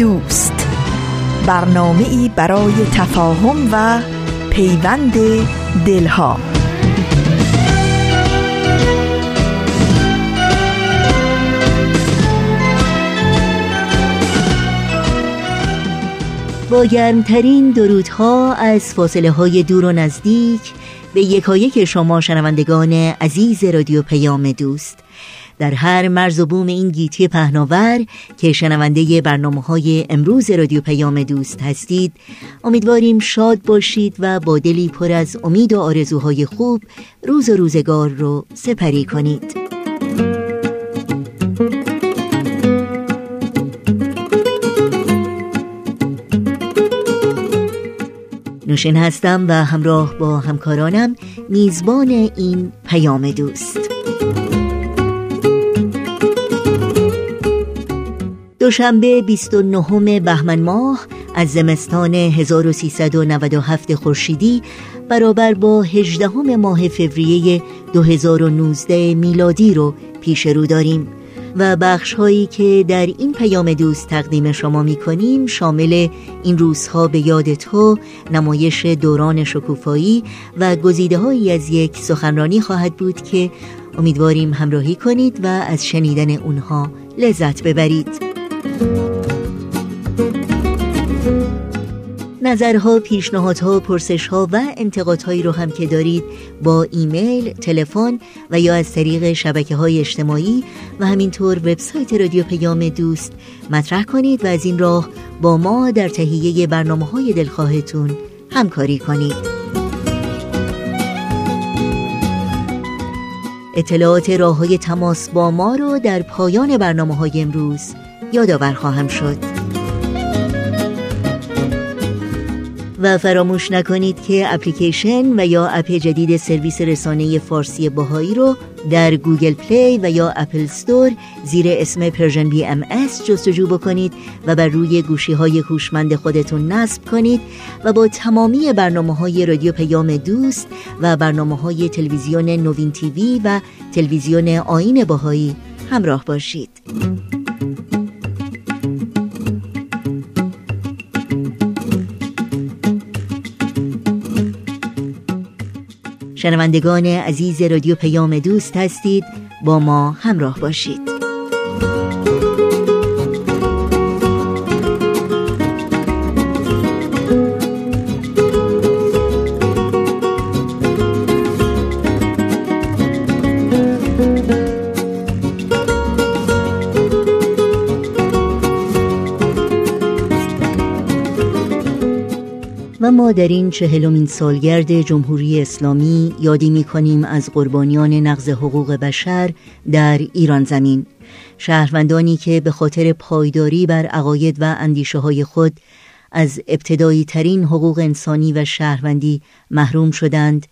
دوست. برنامه ای برای تفاهم و پیوند دلها. با گرمترین درودها از فاصله های دور و نزدیک به یکایک شما شنوندگان عزیز رادیو پیام دوست. در هر مرز و بوم این گیتی پهناور که شنونده برنامه های امروز رادیو پیام دوست هستید امیدواریم شاد باشید و با دلی پر از امید و آرزوهای خوب روز و روزگار رو سپری کنید. نوشین هستم و همراه با همکارانم میزبان این پیام دوست. دوشنبه 29 بهمن ماه از زمستان 1397 خورشیدی برابر با 18 ماه فوریه 2019 میلادی رو پیش رو داریم و بخش هایی که در این پیام دوست تقدیم شما می کنیم شامل این روزها به یاد تو نمایش دوران شکوفایی و گزیده هایی از یک سخنرانی خواهد بود که امیدواریم همراهی کنید و از شنیدن اونها لذت ببرید. نظرها، پیشنهادها، پرسشها و انتقادهایی رو هم که دارید با ایمیل، تلفن و یا از طریق شبکه های اجتماعی و همینطور وبسایت رادیو پیام دوست مطرح کنید و از این راه با ما در تهیه برنامه های دلخواهتون همکاری کنید. اطلاعات راه های تماس با ما رو در پایان برنامه های امروز یادآور خواهم شد. و فراموش نکنید که اپلیکیشن و یا اپ جدید سرویس رسانه فارسی باهایی رو در Google Play و یا App Store زیر اسم Persian BMS جستجو بکنید و بر روی گوشی های هوشمند خودتون نصب کنید و با تمامی برنامه های رادیو پیام دوست و برنامه های تلویزیون نوین TV و تلویزیون آین بهائی همراه باشید. شنوندگان عزیز رادیو پیام دوست هستید با ما همراه باشید. در این چهلمین سالگرد جمهوری اسلامی یادی می کنیم از قربانیان نقض حقوق بشر در ایران زمین. شهروندانی که به خاطر پایداری بر عقاید و اندیشه های خود از ابتدایی ترین حقوق انسانی و شهروندی محروم شدند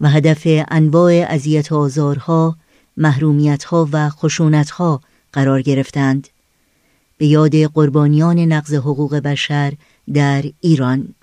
و هدف انواع اذیت آزارها، محرومیتها و خشونتها قرار گرفتند. به یاد قربانیان نقض حقوق بشر در ایران.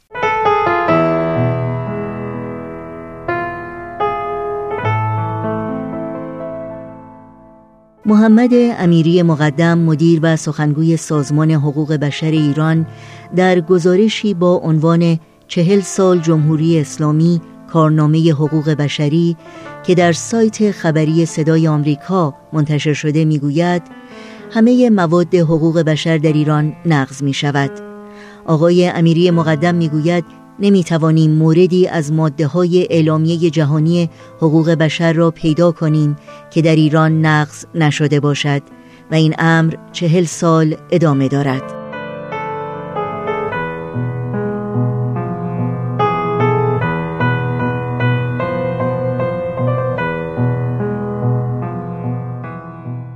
محمد امیری مقدم مدیر و سخنگوی سازمان حقوق بشر ایران در گزارشی با عنوان چهل سال جمهوری اسلامی کارنامه حقوق بشری که در سایت خبری صدای آمریکا منتشر شده می‌گوید همه مواد حقوق بشر در ایران نقض می شود آقای امیری مقدم می‌گوید نمی توانیم موردی از ماده های اعلامیه جهانی حقوق بشر را پیدا کنیم که در ایران نقض نشده باشد و این امر چهل سال ادامه دارد.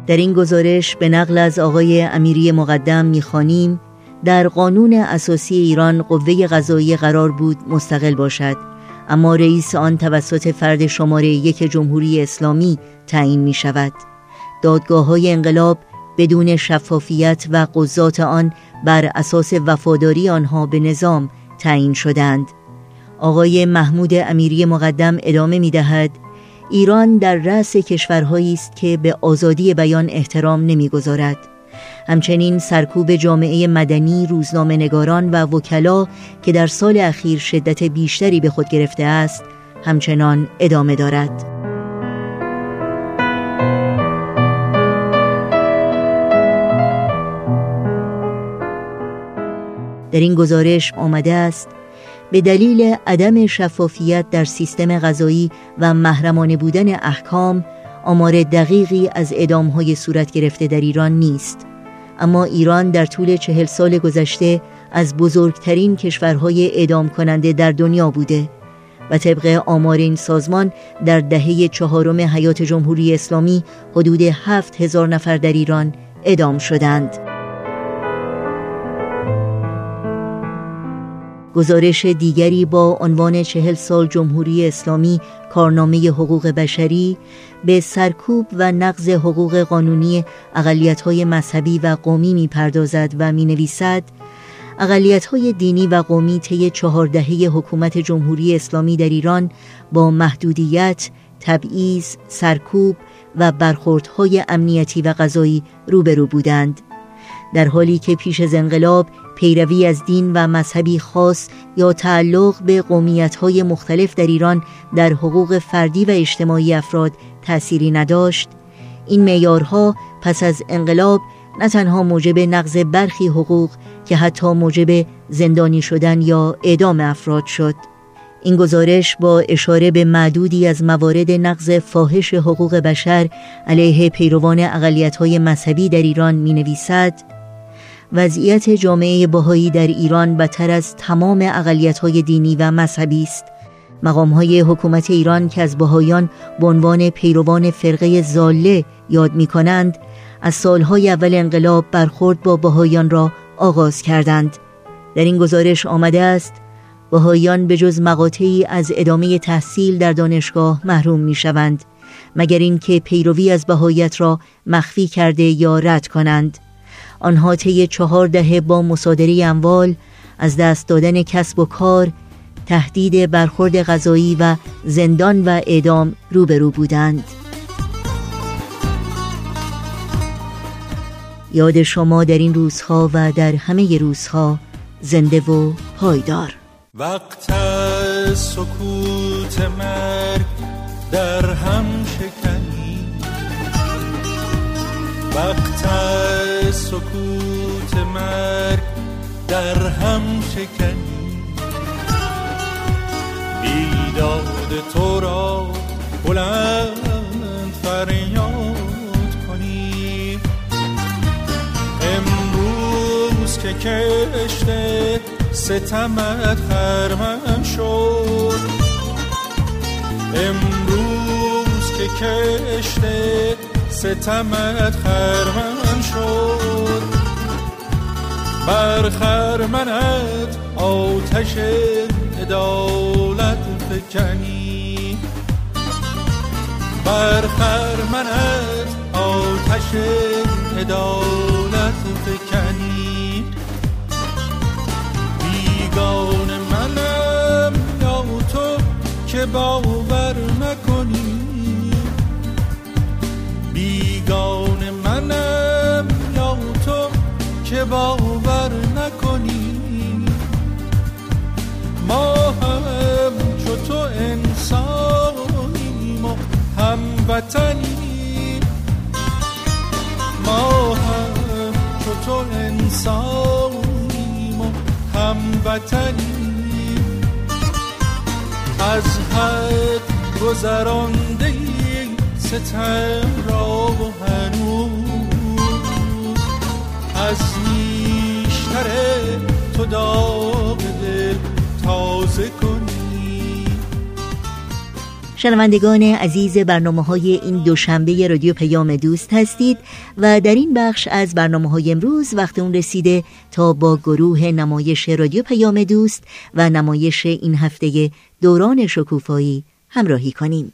در این گزارش به نقل از آقای امیری مقدم می‌خوانیم در قانون اساسی ایران قوه قضایی قرار بود مستقل باشد. اما رئیس آن توسط فرد شماره یک جمهوری اسلامی تعیین می شود دادگاه های انقلاب بدون شفافیت و قضات آن بر اساس وفاداری آنها به نظام تعیین شدند. آقای محمود امیری مقدم ادامه می دهد ایران در رأس کشورهایی است که به آزادی بیان احترام نمی‌گذارد. همچنین سرکوب جامعه مدنی، روزنامه نگاران و وکلا که در سال اخیر شدت بیشتری به خود گرفته است همچنان ادامه دارد. در این گزارش آمده است به دلیل عدم شفافیت در سیستم غذایی و محرمانه بودن احکام آمار دقیقی از های صورت گرفته در ایران نیست اما ایران در طول چهل سال گذشته از بزرگترین کشورهای اعدام کننده در دنیا بوده و طبق آمار این سازمان در دهه چهارم حیات جمهوری اسلامی حدود هفت هزار نفر در ایران اعدام شدند. گزارش دیگری با عنوان چهل سال جمهوری اسلامی کارنامه حقوق بشری به سرکوب و نقض حقوق قانونی های مذهبی و قومی می‌پردازد و می نویسد های دینی و قومی طی چهار دهه حکومت جمهوری اسلامی در ایران با محدودیت، تبعیض، سرکوب و برخوردهای امنیتی و غذایی روبرو بودند. در حالی که پیش از انقلاب پیروی از دین و مذهبی خاص یا تعلق به های مختلف در ایران در حقوق فردی و اجتماعی افراد تأثیری نداشت این معیارها پس از انقلاب نه تنها موجب نقض برخی حقوق که حتی موجب زندانی شدن یا اعدام افراد شد. این گزارش با اشاره به معدودی از موارد نقض فاحش حقوق بشر علیه پیروان اقلیت‌های مذهبی در ایران می نویسد وضعیت جامعه باهایی در ایران بدتر از تمام اقلیت‌های دینی و مذهبی است. های حکومت ایران که از بهایان به عنوان پیروان فرقه زاله یاد می کنند از سالهای اول انقلاب برخورد با بهایان را آغاز کردند. در این گزارش آمده است بهایان به جز مقاطعی از ادامه تحصیل در دانشگاه محروم می شوند مگر اینکه پیروی از بهایت را مخفی کرده یا رد کنند. آنها طی چهار دهه با مصادره اموال از دست دادن کسب و کار تهدید برخورد غذایی و زندان و اعدام روبرو بودند. یاد شما در این روزها و در همه روزها زنده و پایدار. وقت سکوت مرگ در هم شکنی. وقت سکوت مرگ در هم شکنی. بیداد تو را بلند فریاد کنی. امروز که کشته ستمت خرمم شد. امروز که کشته ستمت خرمن شد. بر خرمنت آتش عدالت فکنی. بر خرمنت آتش عدالت فکنی. بیگان منم یا تو که باور نکنی. بیگان منم یا تو که باور نکنی؟ ما هم چو تو انسانیم و هموطنیم. ما هم چو تو انسانیم و هموطنیم. از حد گذرانده ستم را و هنوز از نیشتر تو داغ دل تازه کنی شنوندگان عزیز برنامه های این دوشنبه رادیو پیام دوست هستید و در این بخش از برنامه های امروز وقت اون رسیده تا با گروه نمایش رادیو پیام دوست و نمایش این هفته دوران شکوفایی همراهی کنیم.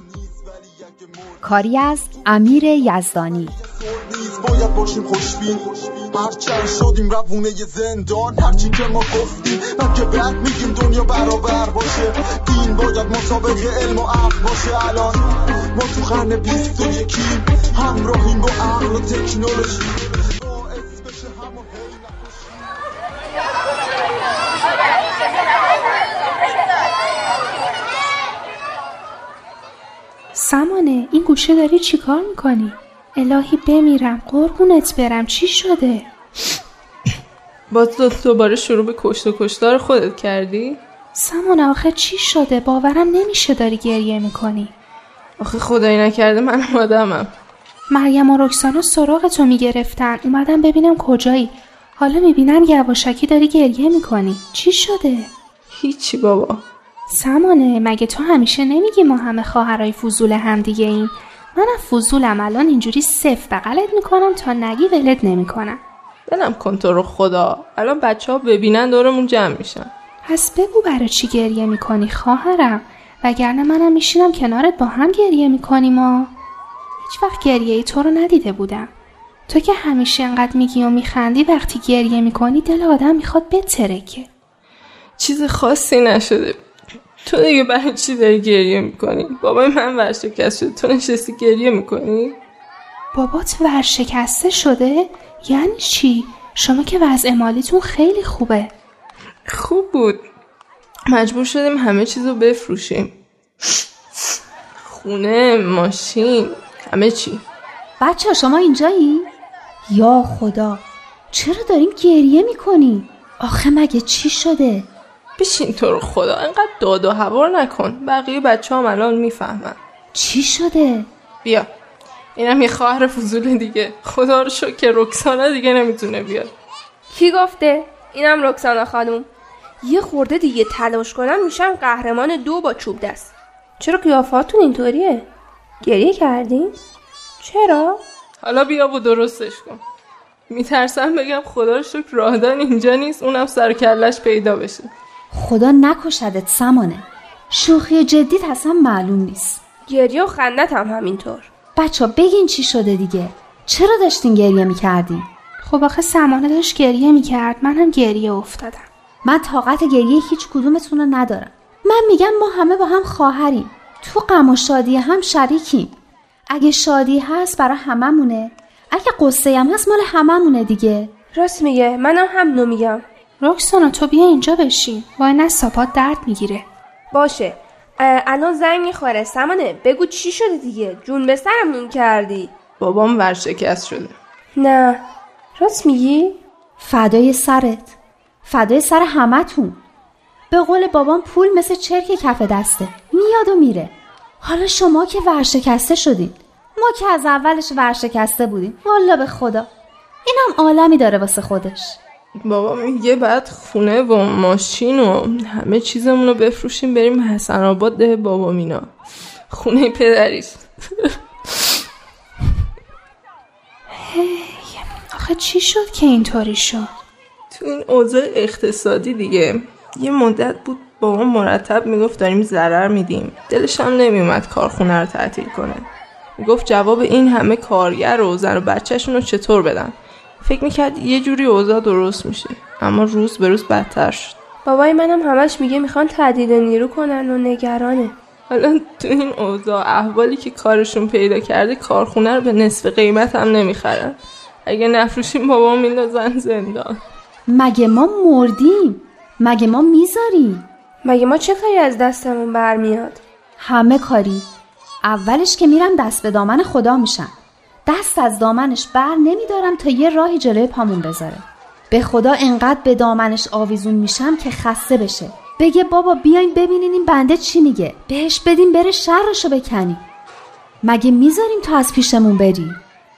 کاری از امیر یزدانی. باید باشیم خوشبین. هرچند شدیم روونه زندان هرچی که ما گفتیم من که بعد میگیم دنیا برابر باشه. دین باید مطابق علم و عقل باشه الان. ما تو قرن بیست و یکیم همراهیم با عقل و تکنولوژی. سمانه این گوشه داری چیکار می‌کنی؟ الهی بمیرم قربونت برم چی شده؟ باز دوباره شروع به کشت و کشتار خودت کردی؟ سمانه آخه چی شده؟ باورم نمیشه داری گریه می‌کنی آخه خدایی نکرده من آدمم مریم و رکسانا سراغ تو می‌گرفتن اومدم ببینم کجایی حالا می‌بینم یواشکی داری گریه می‌کنی چی شده؟ هیچی بابا سمانه مگه تو همیشه نمیگی ما همه خواهرای فضول هم دیگه این منم فضولم الان اینجوری صف بغلت می‌کنم تا نگی ولت نمی‌کنم. دلم کن تو رو خدا. الان بچه ها ببینن دورمون جمع میشن. پس بگو برای چی گریه می‌کنی خواهرم؟ وگرنه منم میشینم کنارت با هم گریه می‌کنیم ما. هیچ وقت گریه ای تو رو ندیده بودم. تو که همیشه انقدر میگی و میخندی وقتی گریه می‌کنی دل آدم می‌خواد بترکه. چیز خاصی نشده. تو دیگه برای چی داری گریه می‌کنی؟ بابای من ورشکست شده تو نشستی گریه می‌کنی؟ بابات ورشکسته شده؟ یعنی چی؟ شما که وضع مالیتون خیلی خوبه خوب بود مجبور شدیم همه چیز رو بفروشیم خونه ماشین همه چی بچه شما اینجایی؟ یا خدا چرا داریم گریه می‌کنی؟ آخه مگه چی شده؟ بشین تو رو خدا انقدر داد و هوار نکن بقیه بچه هم الان می‌فهمن چی شده؟ بیا اینم یه خواهر فضول دیگه خدا رو شکر که رکسانا دیگه نمی‌تونه بیاد کی گفته؟ اینم رکسانا خانوم یه خورده دیگه تلاش کنم میشم قهرمان دو با چوب دست چرا قیافاتون اینطوریه؟ گریه کردین؟ چرا؟ حالا بیا و درستش کن میترسم بگم خدا رو شکر راهدان اینجا نیست اونم سر کلش پیدا بشه خدا نکشدت سمانه. شوخی جدیت اصلا معلوم نیست. گریه و خندت هم همینطور. بچه بگین چی شده دیگه. چرا داشتین گریه می‌کردین؟ خب آخه سمانه داشت گریه می‌کرد. منم گریه افتادم. من طاقت گریه هیچ کدومتون رو ندارم. من میگم ما همه با هم خواهریم. تو غم و شادی هم شریکیم. اگه شادی هست برای هممونه. اگه قصه هم هست مال هممونه دیگه. راست میگه. منم هم نو میگم. رکسانا تو بیا اینجا بشین. وای نه ساپات درد می‌گیره. باشه. الان زنگ می‌خوره. سمانه بگو چی شده دیگه؟ جون به سرمون کردی. بابام ورشکست شده. نه. راست میگی؟ فدای سرت. فدای سر همتون به قول بابام پول مثل چرک کف دسته. میاد و میره. حالا شما که ورشکسته شدین. ما که از اولش ورشکسته بودیم. والا به خدا. اینم عالمی داره واسه خودش. بابا میگه بعد خونه و ماشین و همه چیزمون رو بفروشیم بریم حسن آباد ده بابا مینا. خونه پدریست هی آخه چی شد که اینطوری شد؟ تو این اوضاع اقتصادی دیگه یه مدت بود بابا مرتب می‌گفت داریم ضرر میدیم. دلش هم نمیومد کارخونه رو تعطیل کنه. می‌گفت جواب این همه کارگر و زن و بچهشون رو چطور بدن؟ فکر می‌کرد یه جوری اوضاع درست میشه اما روز به روز بدتر شد. بابای منم همش میگه می‌خوان تعدیل نیرو کنن و نگرانه. حالا تو این اوضاع احوالی که کارشون پیدا کرده کارخونه رو به نصف قیمت هم نمی‌خرن. اگه نفروشیم بابا میندازن زندان. مگه ما مردیم؟ مگه ما می‌ذاریم؟ مگه ما چه کاری از دستمون برمیاد؟ همه کاری. اولش که میرم دست به دامن خدا میشم دست از دامنش بر نمیدارم تا یه راهی جلوی پامون بذاره. به خدا انقدر به دامنش آویزون میشم که خسته بشه. بگه بابا بیاین ببینین این بنده چی میگه. بهش بدین بره شرشو بکنی. مگه می‌ذاریم تا از پیشمون بری؟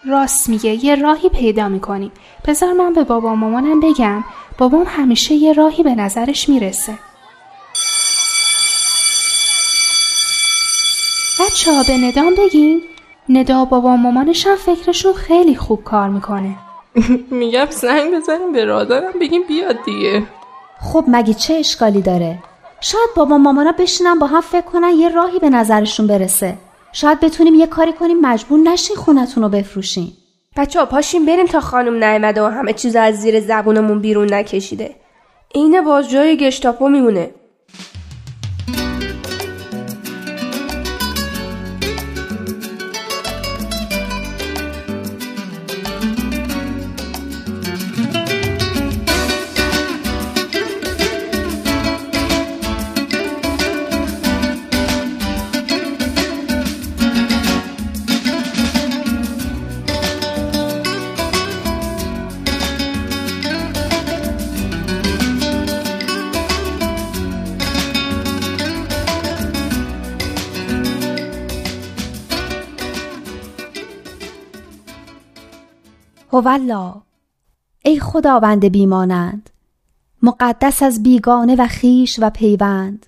راست میگه یه راهی پیدا می‌کنیم. بذار من به بابا مامانم بگم. بابام همیشه یه راهی به نظرش می‌رسه. بچه ها به ندام بگیم ندا بابا مامانش هم فکرشون خیلی خوب کار می‌کنه. میگم زنگ بزنیم به رادارم بگیم بیاد دیگه. خب مگه چه اشکالی داره؟ شاید بابا مامانا بشینن با هم فکر کنن یه راهی به نظرشون برسه. شاید بتونیم یه کاری کنیم مجبور نشین خونتون رو بفروشین بچه ها پاشیم بریم تا خانم نیامده و همه چیز از زیر زبونمون بیرون نکشیده. اینه باز جای گشتاپو میمونه. هولا ای خداوند بیمانند مقدس از بیگانه و خیش و پیوند.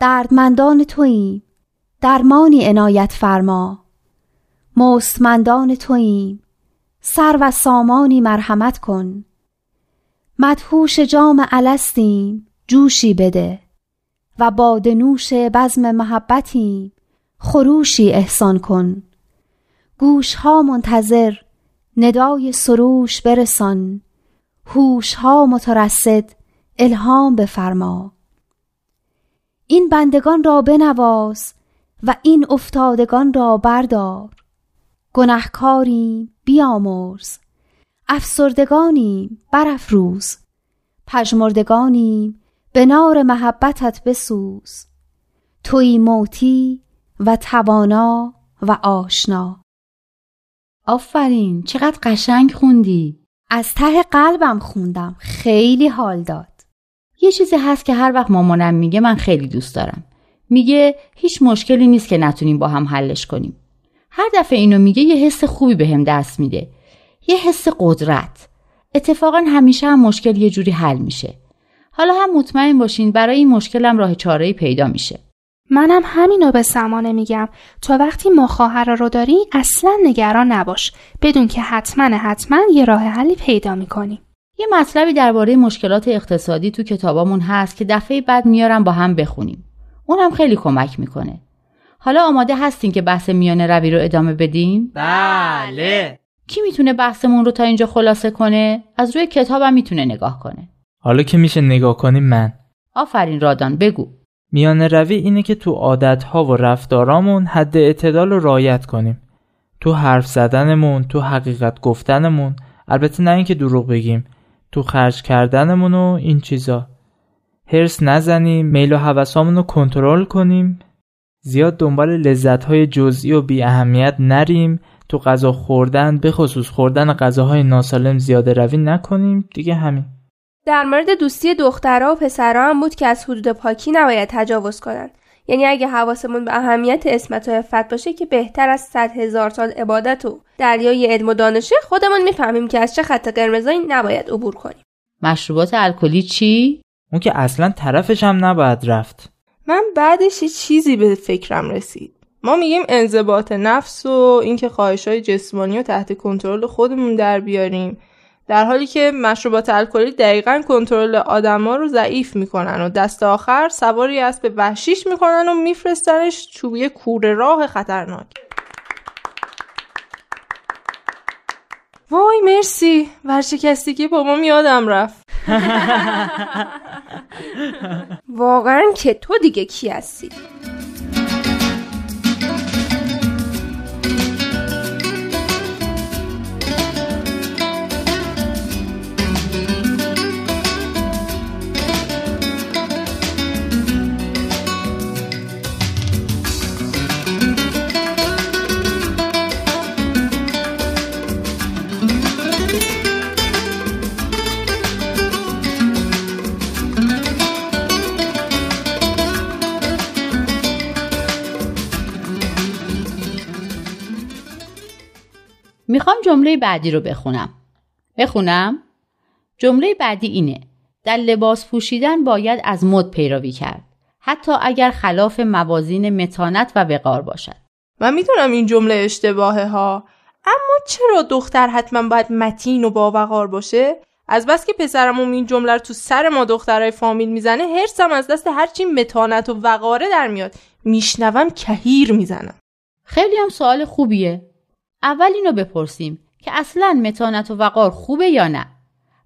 دردمندان توییم درمانی عنایت فرما. مستمندان توییم سر و سامانی مرحمت کن. مدهوش جام الستیم جوشی بده. و بادنوش بزم محبتیم خروشی احسان کن. گوشها منتظر ندای سروش برسان هوشها مترصد الهام بفرما. این بندگان را بنواز و این افتادگان را بردار. گنهکاریم بیامرز افسردگانیم برافروز. پژمردگانیم به نار محبتت بسوز. توی موتی و توانا و آشنا. آفرین چقدر قشنگ خوندی. از ته قلبم خوندم. خیلی حال داد. یه چیزی هست که هر وقت مامانم میگه من خیلی دوست دارم. میگه هیچ مشکلی نیست که نتونیم با هم حلش کنیم. هر دفعه اینو میگه یه حس خوبی بهم هم دست میده. یه حس قدرت. اتفاقا همیشه هم مشکل یه جوری حل میشه. حالا هم مطمئن باشین برای این مشکلم راه چاره پیدا میشه. منم همینو به سمانه میگم. تا وقتی ما خواهر رو داری اصلا نگران نباش. بدون که حتما حتما یه راه حلی پیدا می‌کنیم یه مطلبی درباره مشکلات اقتصادی تو کتابامون هست که دفعه بعد میارم با هم بخونیم. اونم خیلی کمک می‌کنه. حالا آماده هستین که بحث میانه روی رو ادامه بدیم؟ بله. کی می‌تونه بحثمون رو تا اینجا خلاصه کنه؟ از روی کتابم می‌تونه نگاه کنه. حالا که میشه نگاه کنیم من. آفرین رادان بگو. میانه روی اینه که تو عادتها و رفتارامون حد اعتدال رو رعایت کنیم. تو حرف زدنمون تو حقیقت گفتنمون البته نه اینکه دروغ بگیم تو خرج کردنمون و این چیزا. هرس نزنیم میل و حوثامون رو کنترل کنیم. زیاد دنبال لذتهای جزئی و بی اهمیت نریم. تو غذا خوردن به خصوص خوردن غذاهای ناسالم زیاده روی نکنیم. دیگه همین. در مورد دوستی دخترها و پسرها هم بود که از حدود پاکی نباید تجاوز کنند. یعنی اگه حواسمون به اهمیت اسمت و عفت باشه که بهتر از صد هزار سال عبادت و دریای علم و دانشه خودمون می‌فهمیم که از چه خط قرمزایی نباید عبور کنیم. مشروبات الکلی چی؟ اون که اصلا طرفش هم نباید رفت. من بعدش یه چیزی به فکرم رسید. ما میگیم انضباط نفس و اینکه خواهش های جسمانی رو تحت کنترل خودمون در بیاریم. در حالی که مشروبات الکلی دقیقا کنترل آدما رو ضعیف می‌کنن و دست آخر سواری اسب وحشیش می‌کنن و میفرستنش چوبیه کوره راه خطرناک. وای مرسی. ورشکستگی بابام یادم رفت. واقعا که تو دیگه کی هستی؟ جمله بعدی رو بخونم. بخونم؟ جمله بعدی اینه. در لباس پوشیدن باید از مد پیروی کرد. حتی اگر خلاف موازین متانت و وقار باشد. من می‌دونم این جمله اشتباهه ها. اما چرا دختر حتما باید متین و باوقار باشه؟ از بس که پسرمون این جمله رو تو سر ما دخترای فامیل می‌زنه هرسم از دست هرچی متانت و وقاره در میاد میشنوم کهیر می‌زنم خیلی هم سوال خوبیه اول اینو بپرسیم که اصلا متانت و وقار خوبه یا نه؟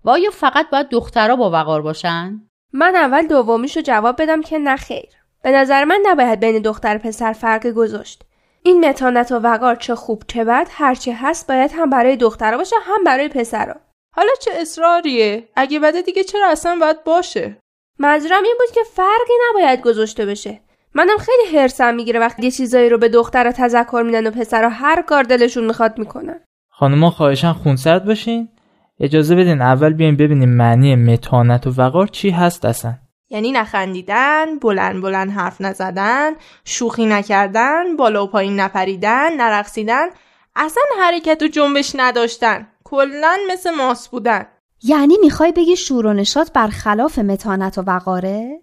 و آیا فقط باید دخترها با وقار باشن؟ من اول دومیشو جواب بدم که نه خیر. به نظر من نباید بین دختر و پسر فرق گذاشت. این متانت و وقار چه خوب چه بد هرچه هست باید هم برای دخترها باشه هم برای پسرها حالا چه اصراریه؟ اگه بده دیگه چرا اصلا باید باشه؟ منظورم این بود که فرقی نباید گذاشته بشه. منم خیلی هرسم می‌گیره وقتی یه چیزایی رو به دخترها تذکر میدن و پسرها هر کار دلشون می‌خواد می‌کنن. خانوما خواهشن خونسرد باشین اجازه بدین اول بیایم ببینیم معنی متانت و وقار چی هست اصلا. یعنی نخندیدن بلند بلند حرف نزدن شوخی نکردن بالا و پایین نپریدن نرقصیدن. اصلا حرکت و جنبش نداشتن. کلا مثل ماس بودن. یعنی می‌خوای بگی شور و نشاط برخلاف متانت و وقاره؟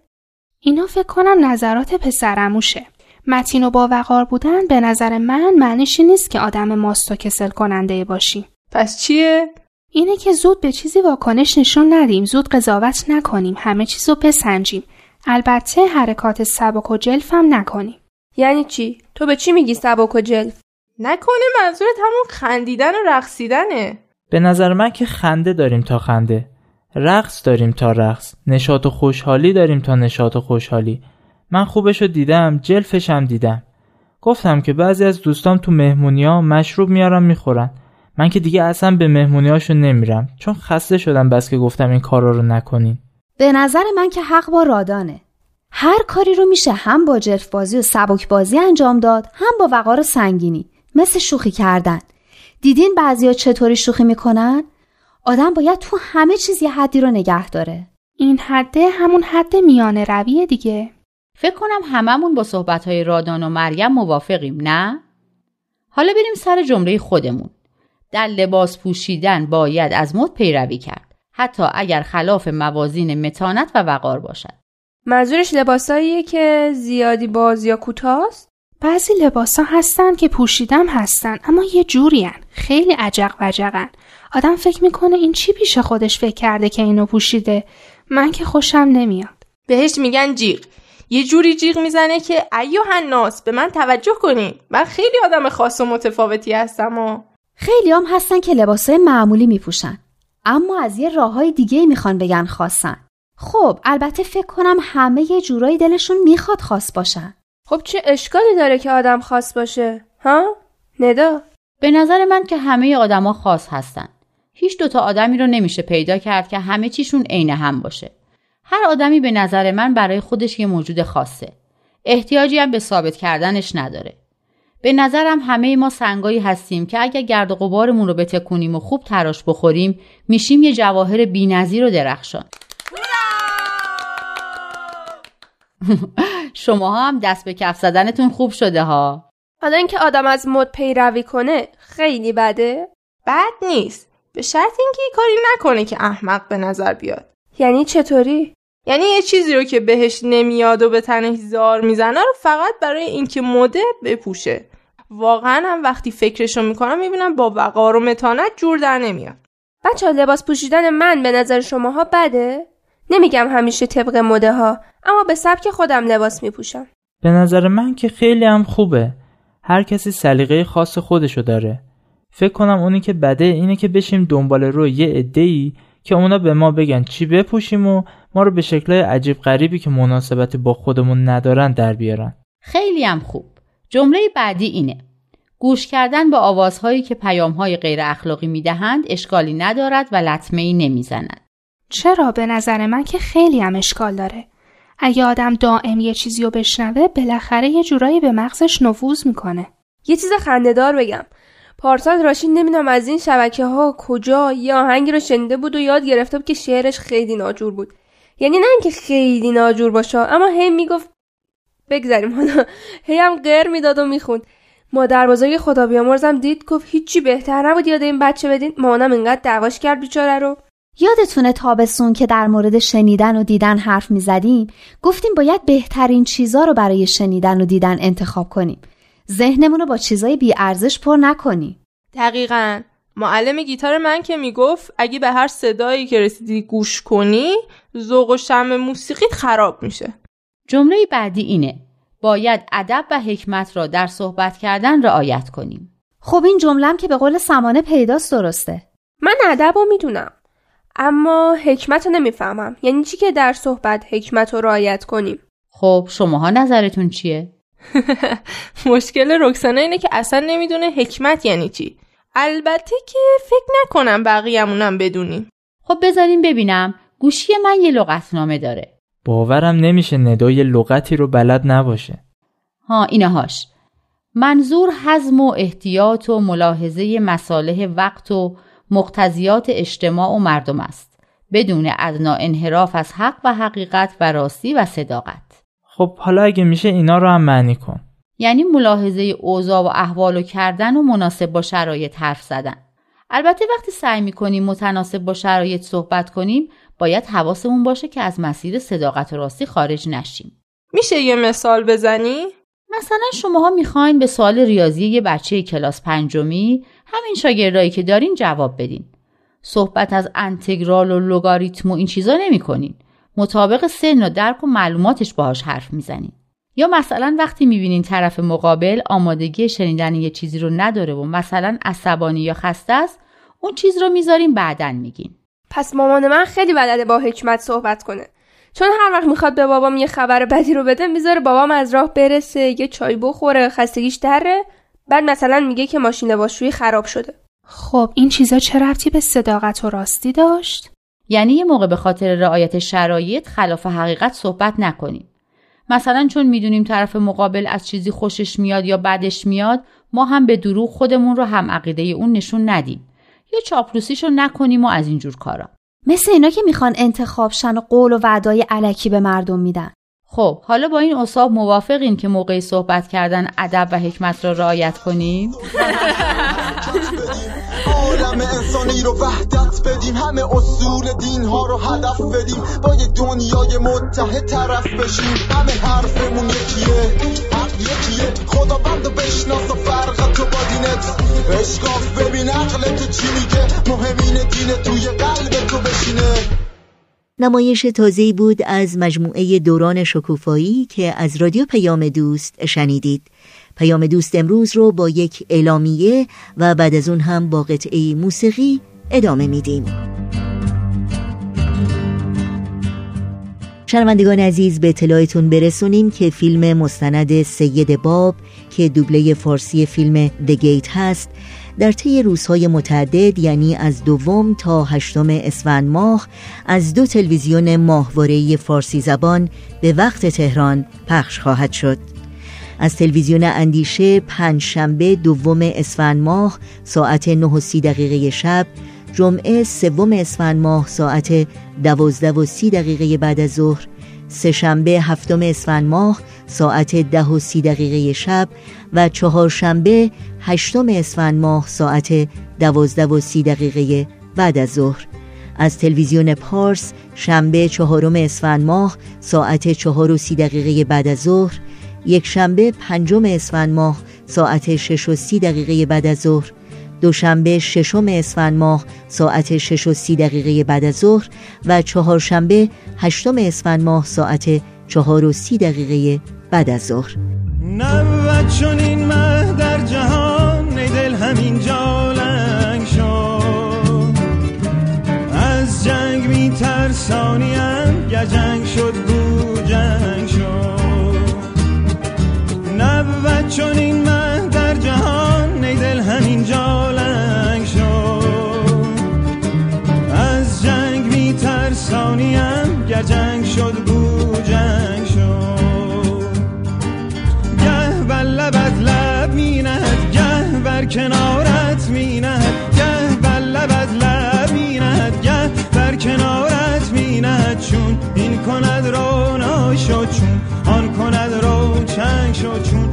اینا فکر کنم نظرات پسرموشه متین و با وقار بودن به نظر من معنیش نیست که آدم ماست و کسل کننده باشی پس چیه؟ اینه که زود به چیزی واکنش نشون ندیم زود قضاوت نکنیم همه چیز رو بسنجیم. البته حرکات سبک و جلف هم نکنیم. یعنی چی؟ تو به چی میگی سبک و جلف؟ نکنه منظورت همون خندیدن و رقصیدنه. به نظر من که خنده داریم تا خنده. رقص داریم تا رقص. نشاط و خوشحالی داریم تا نشاط و خوشحالی. من خوبشو دیدم جلفش هم دیدم. گفتم که بعضی از دوستام تو مهمونی ها مشروب میارن می‌خورن. من که دیگه اصلا به مهمونیاشو نمیرم. چون خسته شدم بس که گفتم این کارا رو نکنین. به نظر من که حق با رادانه. هر کاری رو میشه هم با جرف بازی و سبک بازی انجام داد هم با وقار سنگینی. مثل شوخی کردن. دیدین بعضیا چطوری شوخی می‌کنن؟ آدم باید تو همه چیز یه حدی رو نگه داره. این حده همون حد میانه رویه دیگه. فکر کنم هممون با صحبتهای رادان و مریم موافقیم نه؟ حالا بریم سر جمله خودمون. در لباس پوشیدن باید از مد پیروی کرد حتی اگر خلاف موازین متانت و وقار باشد. منظورش لباساییه که زیادی باز یا کوتاست؟ بعضی لباسا هستن که پوشیدم هستن اما یه جورین خیلی عجق وجقن آدم فکر می‌کنه این چی پیش خودش فکر کرده که اینو پوشیده؟ من که خوشم نمیاد. بهش میگن جیغ. یه جوری جیغ می‌زنه که ایو هناس به من توجه کنین. من خیلی آدم خاص و متفاوتی هستم و خیلی هم هستن که لباسای معمولی میپوشن. اما از یه راه های دیگه می‌خوان بگن خاصن. خب البته فکر کنم همه یه جورایی دلشون می‌خواد خاص باشن. خب چه اشکالی داره که آدم خاص باشه؟ ها؟ ندا؟ به نظر من که همه آدما خاص هستن. هیچ دوتا آدمی رو نمیشه پیدا کرد که همه چیشون عین هم باشه. هر آدمی به نظر من برای خودش یه موجود خاصه. احتیاجی هم به ثابت کردنش نداره. به نظرم همه ما سنگایی هستیم که اگر گرد و غبارمون رو بتکونیم و خوب تراش بخوریم میشیم یه جواهر بی‌نظیر و درخشان. شما هم دست به کف زدنتون خوب شده ها. حالا اینکه آدم از مد پیروی کنه خیلی بده؟ بد نیست. به شرط اینکه کاری نکنه که احمق به نظر بیاد. یعنی چطوری؟ یعنی یه چیزی رو که بهش نمیاد و به تنش زار می‌زنه رو فقط برای اینکه مده بپوشه. واقعا هم وقتی فکرشو می‌کنم می‌بینم با وقار و متانت جور در نمیاد. بچه لباس پوشیدن من به نظر شماها بده؟ نمیگم همیشه طبق مده ها اما به سبک خودم لباس میپوشم. به نظر من که خیلی هم خوبه. هر کسی سلیقه خاص خودشو داره. فکر کنم اونی که بده اینه که بشیم دنبال رو یه عده‌ای که اونا به ما بگن چی بپوشیم و ما رو به شکلهای عجیب غریبی که مناسبتی با خودمون ندارن در بیارن. خیلی هم خوب. جمله بعدی اینه. گوش کردن به آوازهایی که پیامهای غیر اخلاقی می‌دهند اشکالی ندارد و لطمه ای نمی‌زند. چرا؟ به نظر من که خیلی هم اشکال داره. اگه آدم دائم یه چیزی رو بشنوه بالاخره یه جورایی به مغزش نفوذ می‌کنه. یه چیز خندهدار بگم. پارسال راشین نمی‌دونم از این شبکه ها کجا یه آهنگی رو شنیده بود و یاد گرفته بود که شعرش خیلی ناجور بود. یعنی نه اینکه خیلی ناجور باشه اما هی می‌گفت بگذریم حالا هی هم غیر می‌داد و می‌خوند. مادر بزرگ خدا بیامرزم دید گفت هیچی بهتر نبود یاد این بچه بدین. مامانم اینقدر دعواش کرد بیچاره رو. یادتونه تابستون که در مورد شنیدن و دیدن حرف می‌زدیم؟ گفتیم باید بهترین چیزا رو برای شنیدن و دیدن انتخاب کنیم. ذهنمون رو با چیزای بی ارزش پر نکنیم دقیقا. معلم گیتار من که می‌گفت اگه به هر صدایی که رسیدی گوش کنی ذوق و شم موسیقیت خراب میشه. جمله بعدی اینه. باید ادب و حکمت را در صحبت کردن رعایت کنیم. خب این جملم که به قول سمانه پیداست درسته. من ادب رو می‌دونم اما حکمت رو نمی‌فهمم. یعنی چی که در صحبت حکمت رو رعایت کنیم؟ خب شماها نظرتون چیه؟ مشکل رکسانه اینه که اصلا نمی‌دونه حکمت یعنی چی. البته که فکر نکنم بقیه‌مونم بدونیم خب بذاریم ببینم. گوشی من یه لغتنامه داره. باورم نمیشه ندای لغتی رو بلد نباشه. ها اینهاش منظور حزم و احتیاط و ملاحظه مصالح وقت و مقتضیات اجتماع و مردم است. بدون ادنا انحراف از حق و حقیقت و راستی و صداقت. خب حالا اگه میشه اینا رو هم معنی کن. یعنی ملاحظه اوضاع و احوال و کردن و مناسب با شرایط حرف زدن. البته وقتی سعی می‌کنیم متناسب با شرایط صحبت کنیم باید حواسمون باشه که از مسیر صداقت و راستی خارج نشیم. میشه یه مثال بزنی؟ مثلا شماها می‌خواین به سوال ریاضی یه بچه کلاس پنجمی همین شاگردایی که دارین جواب بدین. صحبت از انتگرال و لوگاریتم و این چیزا نمی‌کنین. مطابق سن و درک و معلوماتش باهاش حرف می‌زنین یا مثلا وقتی می‌بینین طرف مقابل آمادگی شنیدن یه چیزی رو نداره و مثلا عصبانی یا خسته است اون چیز رو می‌ذارین بعدن میگین. پس مامان من خیلی بلده با حکمت صحبت کنه. چون هر وقت می‌خواد به بابام یه خبر بدی رو بده می‌ذاره بابام از راه برسه یه چای بخوره خستگیش دره. بعد مثلا میگه که ماشین لباسشویی خراب شده. خب این چیزا چه ربطی به صداقت و راستی داشت؟ یعنی یه موقع به خاطر رعایت شرایط خلاف حقیقت صحبت نکنیم. مثلا چون می‌دونیم طرف مقابل از چیزی خوشش میاد یا بدش میاد ما هم به دروغ خودمون رو هم عقیده اون نشون ندیم. یا چاپلوسیشو نکنیم و از اینجور کارا. مثل اینا که می‌خوان انتخاب شن و قول و وعدای علکی به مردم میدن. خب حالا با این اصاب موافقین که موقعی صحبت کردن ادب و حکمت را رعایت کنیم؟ عالم انسانی رو وحدت بدیم همه اصول دین ها رو هدف بدیم با یه دنیای متحد طرف بشیم. همه حرفمون یکیه حق یکیه. خدا بند بشناس و فرق تو با دینت اشکاف ببین عقلت چی میگه مهمین دین توی قلب تو بشینه. نمایش تازه‌ای بود از مجموعه دوران شکوفایی که از رادیو پیام دوست شنیدید. پیام دوست امروز رو با یک اعلامیه و بعد از اون هم با قطعه موسیقی ادامه میدیم. شنوندگان عزیز به اطلاعتون برسونیم که فیلم مستند سید باب که دوبله فارسی فیلم دگیت هست در طی روزهای متعدد یعنی از دوم تا هشتم اسفند ماه از دو تلویزیون ماهواره فارسی زبان به وقت تهران پخش خواهد شد. از تلویزیون اندیشه پنج شنبه دوم اسفند ماه ساعت 9 و سی دقیقه شب جمعه سوم اسفند ماه ساعت دوازده و سی دقیقه بعد از ظهر سهشنبه هفتم اسفند ماه ساعت ده و سی دقیقه شب و چهارشنبه هشتم اسفند ماه ساعت دوازده و سی دقیقه بعد از ظهر. از تلویزیون پارس شنبه چهارم اسفند ماه ساعت چهار و سی دقیقه بعد از ظهر یک شنبه پنجم اسفند ماه ساعت شش و سی دقیقه بعد از ظهر. دوشنبه ششم اسفند ماه ساعت شش و سی دقیقه بعد از ظهر. و چهارشنبه هشتم اسفند ماه ساعت چهار و سی دقیقه بعد از ظهر. نبود چون این مه چون این مه در جهان ای دل همین جالنگ شد. از جنگ می ترسانیم گر جنگ شد بو جنگ شد. گه بر لبت لب می نهد گه بر کنارت می نهد. گه بر لبت لب می نهد گه بر کنارت می نهد. چون این کند رو ناشد چون آن کند رو چنگ شد چون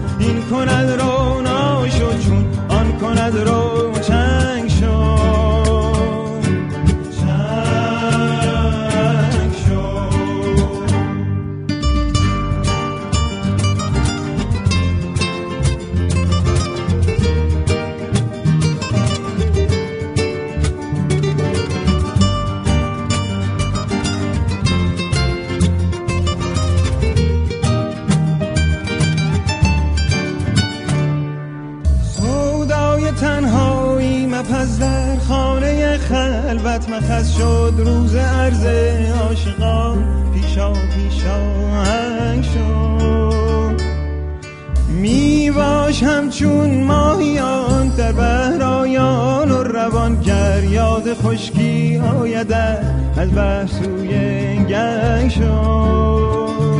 کند رو ناشد چون آن کند رو مخص شد روز عرض عاشقا. پیشا پیشا هنگ شد. می باش همچون ماهیان در بهرایان و روان گر یاد خشکی آید از بحثوی گنگ شد.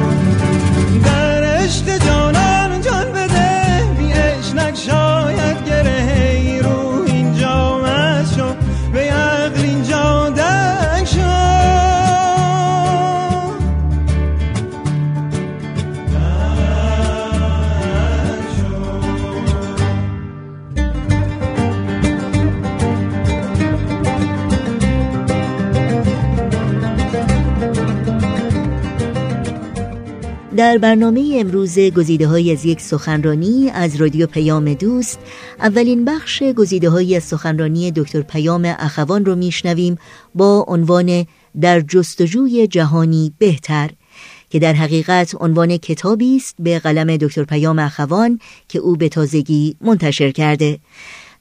در برنامه امروز گزیده های از یک سخنرانی از رادیو پیام دوست اولین بخش گزیده های از سخنرانی دکتر پیام اخوان رو میشنویم با عنوان در جستجوی جهانی بهتر که در حقیقت عنوان کتابی است به قلم دکتر پیام اخوان که او به تازگی منتشر کرده.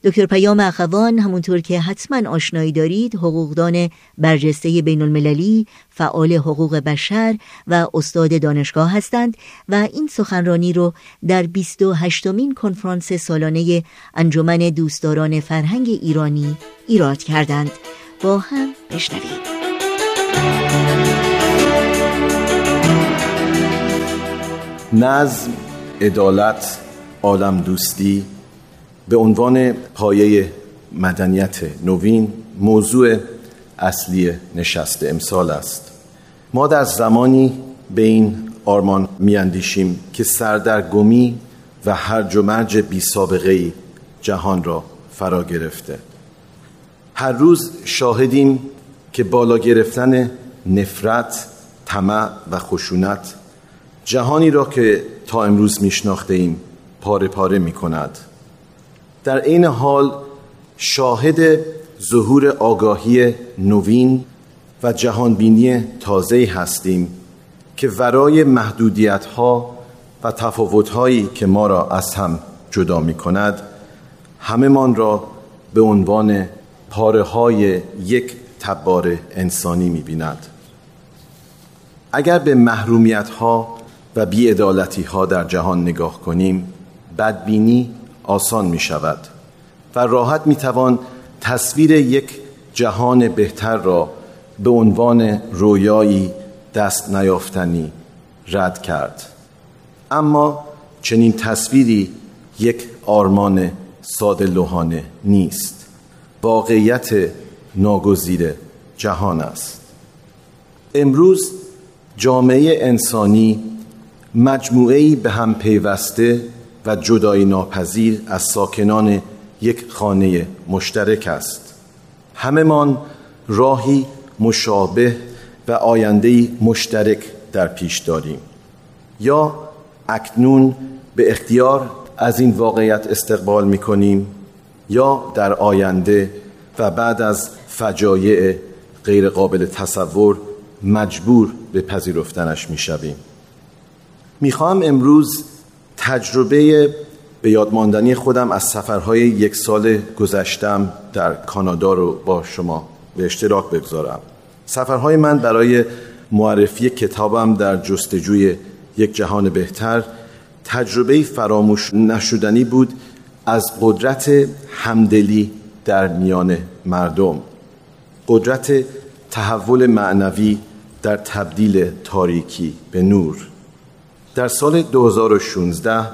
دکتر پیام اخوان همونطور که حتما آشنایی دارید حقوقدان برجسته بین المللی فعال حقوق بشر و استاد دانشگاه هستند و این سخنرانی رو در 28 مین کنفرانس سالانه انجمن دوستداران فرهنگ ایرانی ایراد کردند. با هم بشنوید نظم، عدالت، عالم دوستی به عنوان پایه مدنیت نوین موضوع اصلی نشست امسال است. ما در زمانی به این آرمان میاندیشیم که سردرگمی و هرج و مرج بی سابقه ای جهان را فرا گرفته. هر روز شاهدیم که بالا گرفتن نفرت، طمع و خشونت جهانی را که تا امروز میشناخته ایم پاره پاره می کند در این حال شاهد ظهور آگاهی نوین و جهانبینی تازه هستیم که ورای محدودیت ها و تفاوت هایی که ما را از هم جدا می کند همه من را به عنوان پاره های یک تبار انسانی می بیند اگر به محرومیت ها و بیعدالتی ها در جهان نگاه کنیم بدبینی آسان می شود و راحت می توان تصویر یک جهان بهتر را به عنوان رویایی دست نیافتنی رد کرد. اما چنین تصویری یک آرمان ساده لوحانه نیست. واقعیت ناگزیر جهان است. امروز جامعه انسانی مجموعه‌ای به هم پیوسته و جدایی ناپذیر از ساکنان یک خانه مشترک است. همهمان راهی مشابه و آینده مشترک در پیش داریم. یا اکنون به اختیار از این واقعیت استقبال می کنیم یا در آینده و بعد از فجایع غیر قابل تصور مجبور به پذیرفتنش می شویم می خواهم امروز تجربه به یادماندنی خودم از سفرهای یک سال گذشتم در کانادا رو با شما به اشتراک بگذارم. سفرهای من برای معرفی کتابم در جستجوی یک جهان بهتر تجربه فراموش نشدنی بود از قدرت همدلی در میان مردم. قدرت تحول معنوی در تبدیل تاریکی به نور. در سال 2016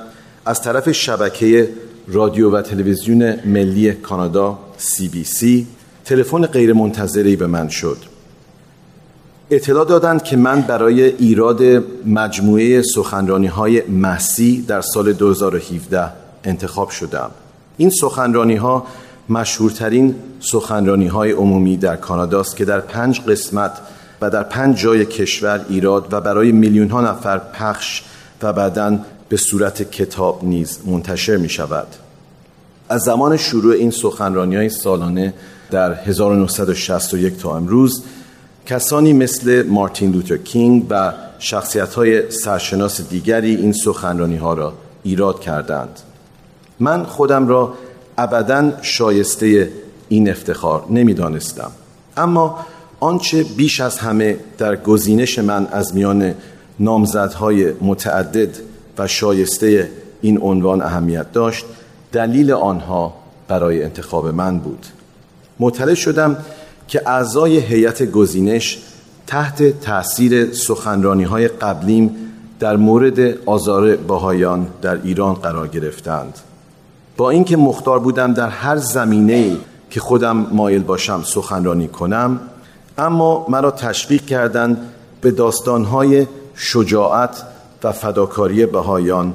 از طرف شبکه رادیو و تلویزیون ملی کانادا CBC تلفن غیرمنتظری به من شد. اطلاع دادند که من برای ایراد مجموعه سخنرانی های محسی در سال 2017 انتخاب شدم. این سخنرانی ها مشهورترین سخنرانی های عمومی در کانادا است که در پنج قسمت و در پنج جای کشور ایراد و برای میلیون ها نفر پخش و بعدا به صورت کتاب نیز منتشر می شود از زمان شروع این سخنرانی های سالانه در 1961 تا امروز کسانی مثل مارتین لوتر کینگ و شخصیت های سرشناس دیگری این سخنرانی ها را ایراد کردند. من خودم را ابدا شایسته این افتخار نمی‌دانستم. اما آنچه بیش از همه در گزینش من از میان نامزدهای متعدد و شایسته این عنوان اهمیت داشت دلیل آنها برای انتخاب من بود. مطلع شدم که اعضای هیئت گزینش تحت تاثیر سخنرانی های قبلیم در مورد آزار باهایان در ایران قرار گرفتند. با اینکه مختار بودم در هر زمینه که خودم مایل باشم سخنرانی کنم اما مرا تشویق کردند به داستانهای شجاعت و فداکاری بهایان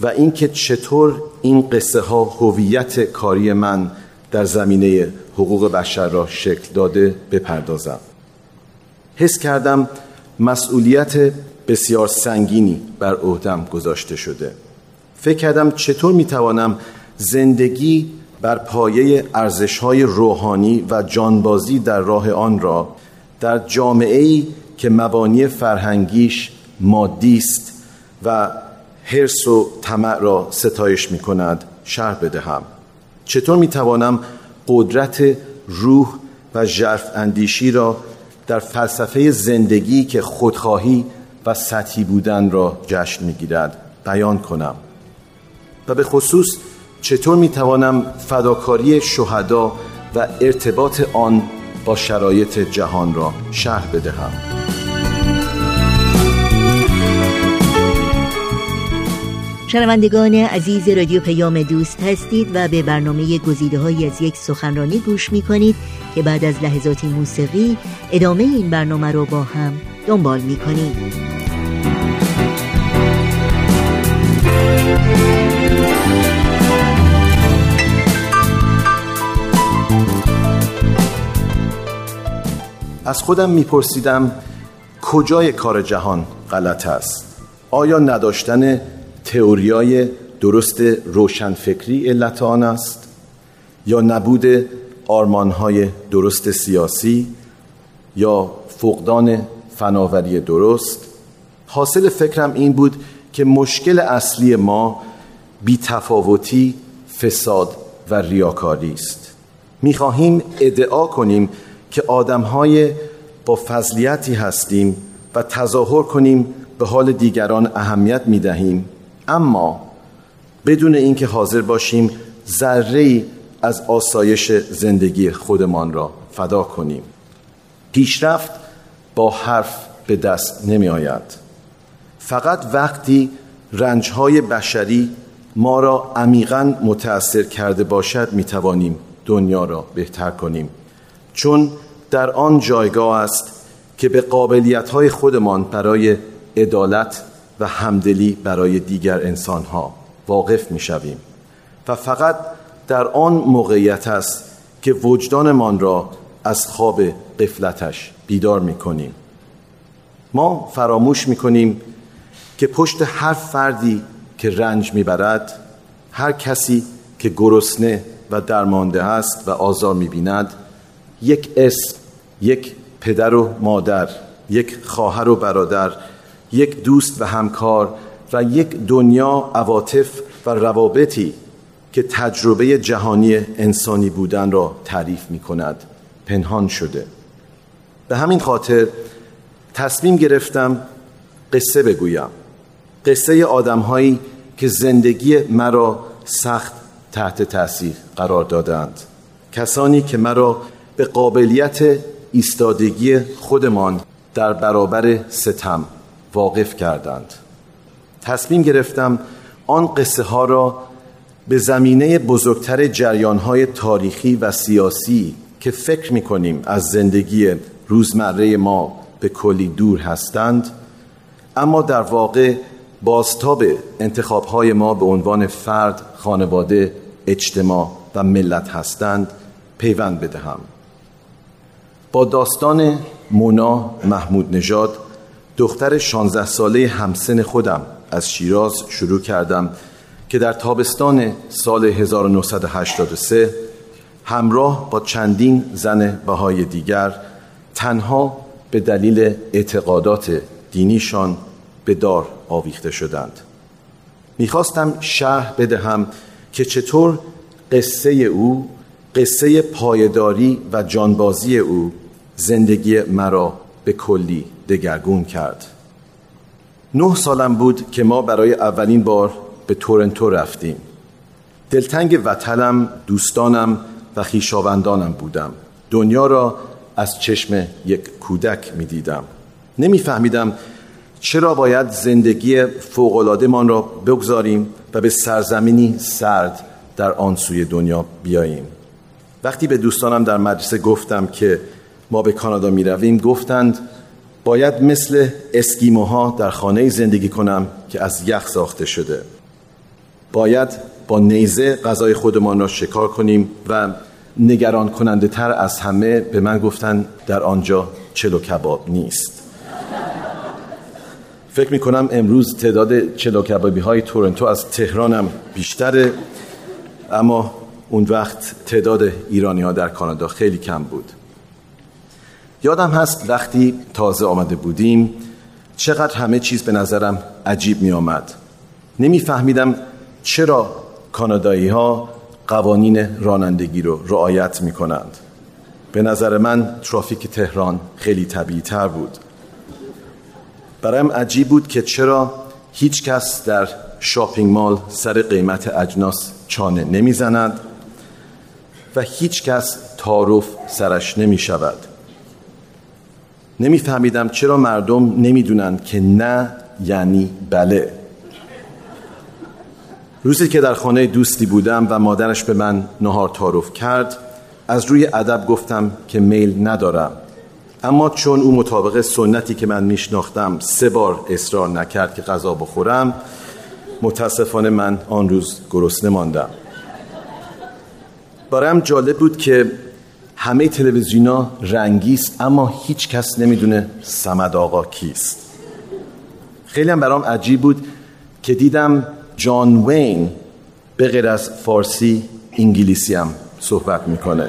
و اینکه چطور این قصه ها هویت کاری من در زمینه حقوق بشر را شکل داده بپردازم. حس کردم مسئولیت بسیار سنگینی بر عهدم گذاشته شده. فکر کردم چطور می‌توانم زندگی بر پایه ارزشهای روحانی و جانبازی در راه آن را در جامعه ای که مبانی فرهنگیش مادی است و حرس و طمع را ستایش می کند شرح بدهم. چطور می توانم قدرت روح و ژرف اندیشی را در فلسفه زندگی که خودخواهی و سطحی بودن را جشن می‌گیرد بیان کنم؟ و به خصوص چطور می توانم فداکاری شهدا و ارتباط آن با شرایط جهان را شرح بدهم شنوندگان عزیز رادیو پیام دوست هستید و به برنامه گزیده های از یک سخنرانی گوش می کنید که بعد از لحظاتی موسیقی ادامه این برنامه رو با هم دنبال می کنید. از خودم میپرسیدم کجای کار جهان غلط است؟ آیا نداشتن تئوریای درست روشنفکری علت آن است؟ یا نبود آرمانهای درست سیاسی؟ یا فقدان فناوری درست؟ حاصل فکرم این بود که مشکل اصلی ما بیتفاوتی فساد و ریاکاری است. می‌خواهیم ادعا کنیم که آدمهای با فضلیتی هستیم و تظاهر کنیم به حال دیگران اهمیت می‌دهیم. اما بدون اینکه حاضر باشیم ذره از آسایش زندگی خودمان را فدا کنیم. پیشرفت با حرف به دست نمی آید فقط وقتی رنجهای بشری ما را عمیقا متأثر کرده باشد می توانیم دنیا را بهتر کنیم. چون در آن جایگاه است که به قابلیت خودمان برای عدالت و همدلی برای دیگر انسانها واقف می شویم و فقط در آن موقعیت است که وجدانمان را از خواب قفلتش بیدار می کنیم ما فراموش می کنیم که پشت هر فردی که رنج می برد هر کسی که گرسنه و درمانده است و آزار می بیند یک اسم یک پدر و مادر یک خواهر و برادر یک دوست و همکار و یک دنیا عواطف و روابطی که تجربه جهانی انسانی بودن را تعریف می کند. پنهان شده. به همین خاطر تصمیم گرفتم قصه بگویم. قصه آدمهایی که زندگی مرا سخت تحت تاثیر قرار دادند. کسانی که مرا به قابلیت ایستادگی خودمان در برابر ستم واقف کردند. تصمیم گرفتم آن قصه ها را به زمینه بزرگتر جریان های تاریخی و سیاسی که فکر می کنیم از زندگی روزمره ما به کلی دور هستند اما در واقع بازتاب انتخاب های ما به عنوان فرد، خانواده، اجتماع و ملت هستند پیوند بدهم. با داستان مونا محمود نژاد دختر 16 ساله همسن خودم از شیراز شروع کردم که در تابستان سال 1983 همراه با چندین زن بهای دیگر تنها به دلیل اعتقادات دینیشان به دار آویخته شدند. می‌خواستم شرح بدهم که چطور قصه او قصه پایداری و جانبازی او زندگی مرا به کلی دگرگون کرد. نه سالم بود که ما برای اولین بار به تورنتو رفتیم. دلتنگ وطنم دوستانم و خیشاوندانم بودم. دنیا را از چشم یک کودک می دیدم نمی فهمیدم چرا باید زندگی من را بگذاریم و به سرزمینی سرد در آن سوی دنیا بیاییم. وقتی به دوستانم در مدرسه گفتم که ما به کانادا می رویم گفتند باید مثل اسکیموها در خانه زندگی کنم که از یخ ساخته شده. باید با نیزه غذای خودمان را شکار کنیم و نگران کننده تر از همه به من گفتن در آنجا چلو کباب نیست. فکر می کنم امروز تعداد چلو کبابی های تورنتو از تهرانم بیشتره اما اون وقت تعداد ایرانی ها در کانادا خیلی کم بود. یادم هست وقتی تازه آمده بودیم چقدر همه چیز به نظرم عجیب می آمد نمی فهمیدم چرا کانادایی ها قوانین رانندگی رو رعایت می کنند به نظر من ترافیک تهران خیلی طبیعی تر بود. برایم عجیب بود که چرا هیچ کس در شاپینگ مال سر قیمت اجناس چانه نمی‌زند. و هیچ کس تعارف سرش نمی شود. نمیفهمیدم چرا مردم نمی‌دونند که نه یعنی بله. روزی که در خانه دوستی بودم و مادرش به من نهار تعارف کرد از روی ادب گفتم که میل ندارم. اما چون او مطابق سنتی که من میشناختم سه بار اصرار نکرد که غذا بخورم متاسفانه من آن روز گرسنه ماندم. برایم جالب بود که همه تلویزیونا رنگی است اما هیچ کس نمی‌دونه سمد آقا کیست. خیلی هم برام عجیب بود که دیدم جان وین به غیر از فارسی انگلیسی هم صحبت می‌کنه.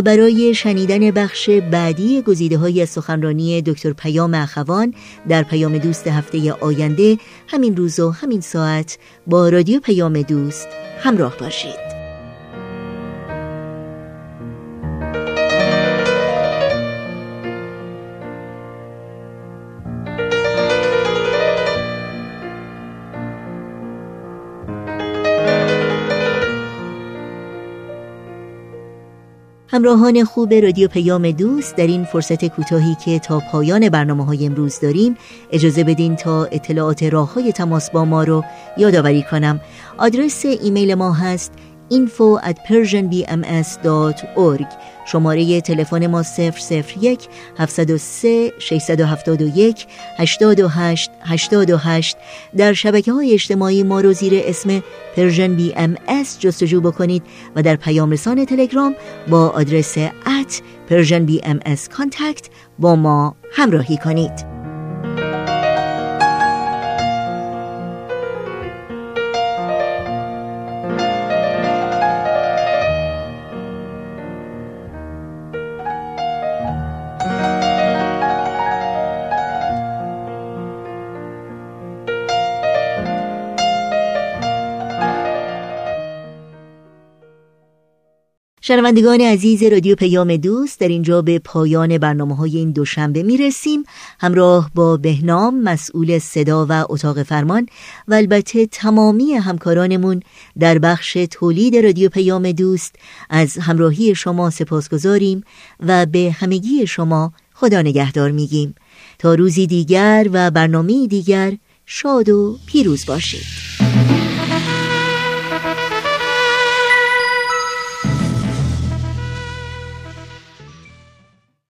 برای شنیدن بخش بعدی گزیده های سخنرانی دکتر پیام اخوان در پیام دوست هفته آینده همین روز و همین ساعت با رادیو پیام دوست همراه باشید. همراهان خوب رادیو پیام دوست در این فرصت کوتاهی که تا پایان برنامه های امروز داریم اجازه بدین تا اطلاعات راه های تماس با ما رو یادآوری کنم. آدرس ایمیل ما هست info at persianbms.org شماره تلفن ما 001 703 671 828 828 در شبکه های اجتماعی ما رو زیر اسم پرژن بی ام جستجو بکنید و در پیام رسان تلگرام با آدرس at بی ام با ما همراهی کنید. شنوندگان عزیز رادیو پیام دوست در اینجا به پایان برنامه های این دوشنبه می رسیم همراه با بهنام مسئول صدا و اتاق فرمان و البته تمامی همکارانمون در بخش تولید رادیو پیام دوست از همراهی شما سپاس گذاریم و به همگی شما خدا نگهدار میگیم. تا روزی دیگر و برنامه دیگر شاد و پیروز باشید.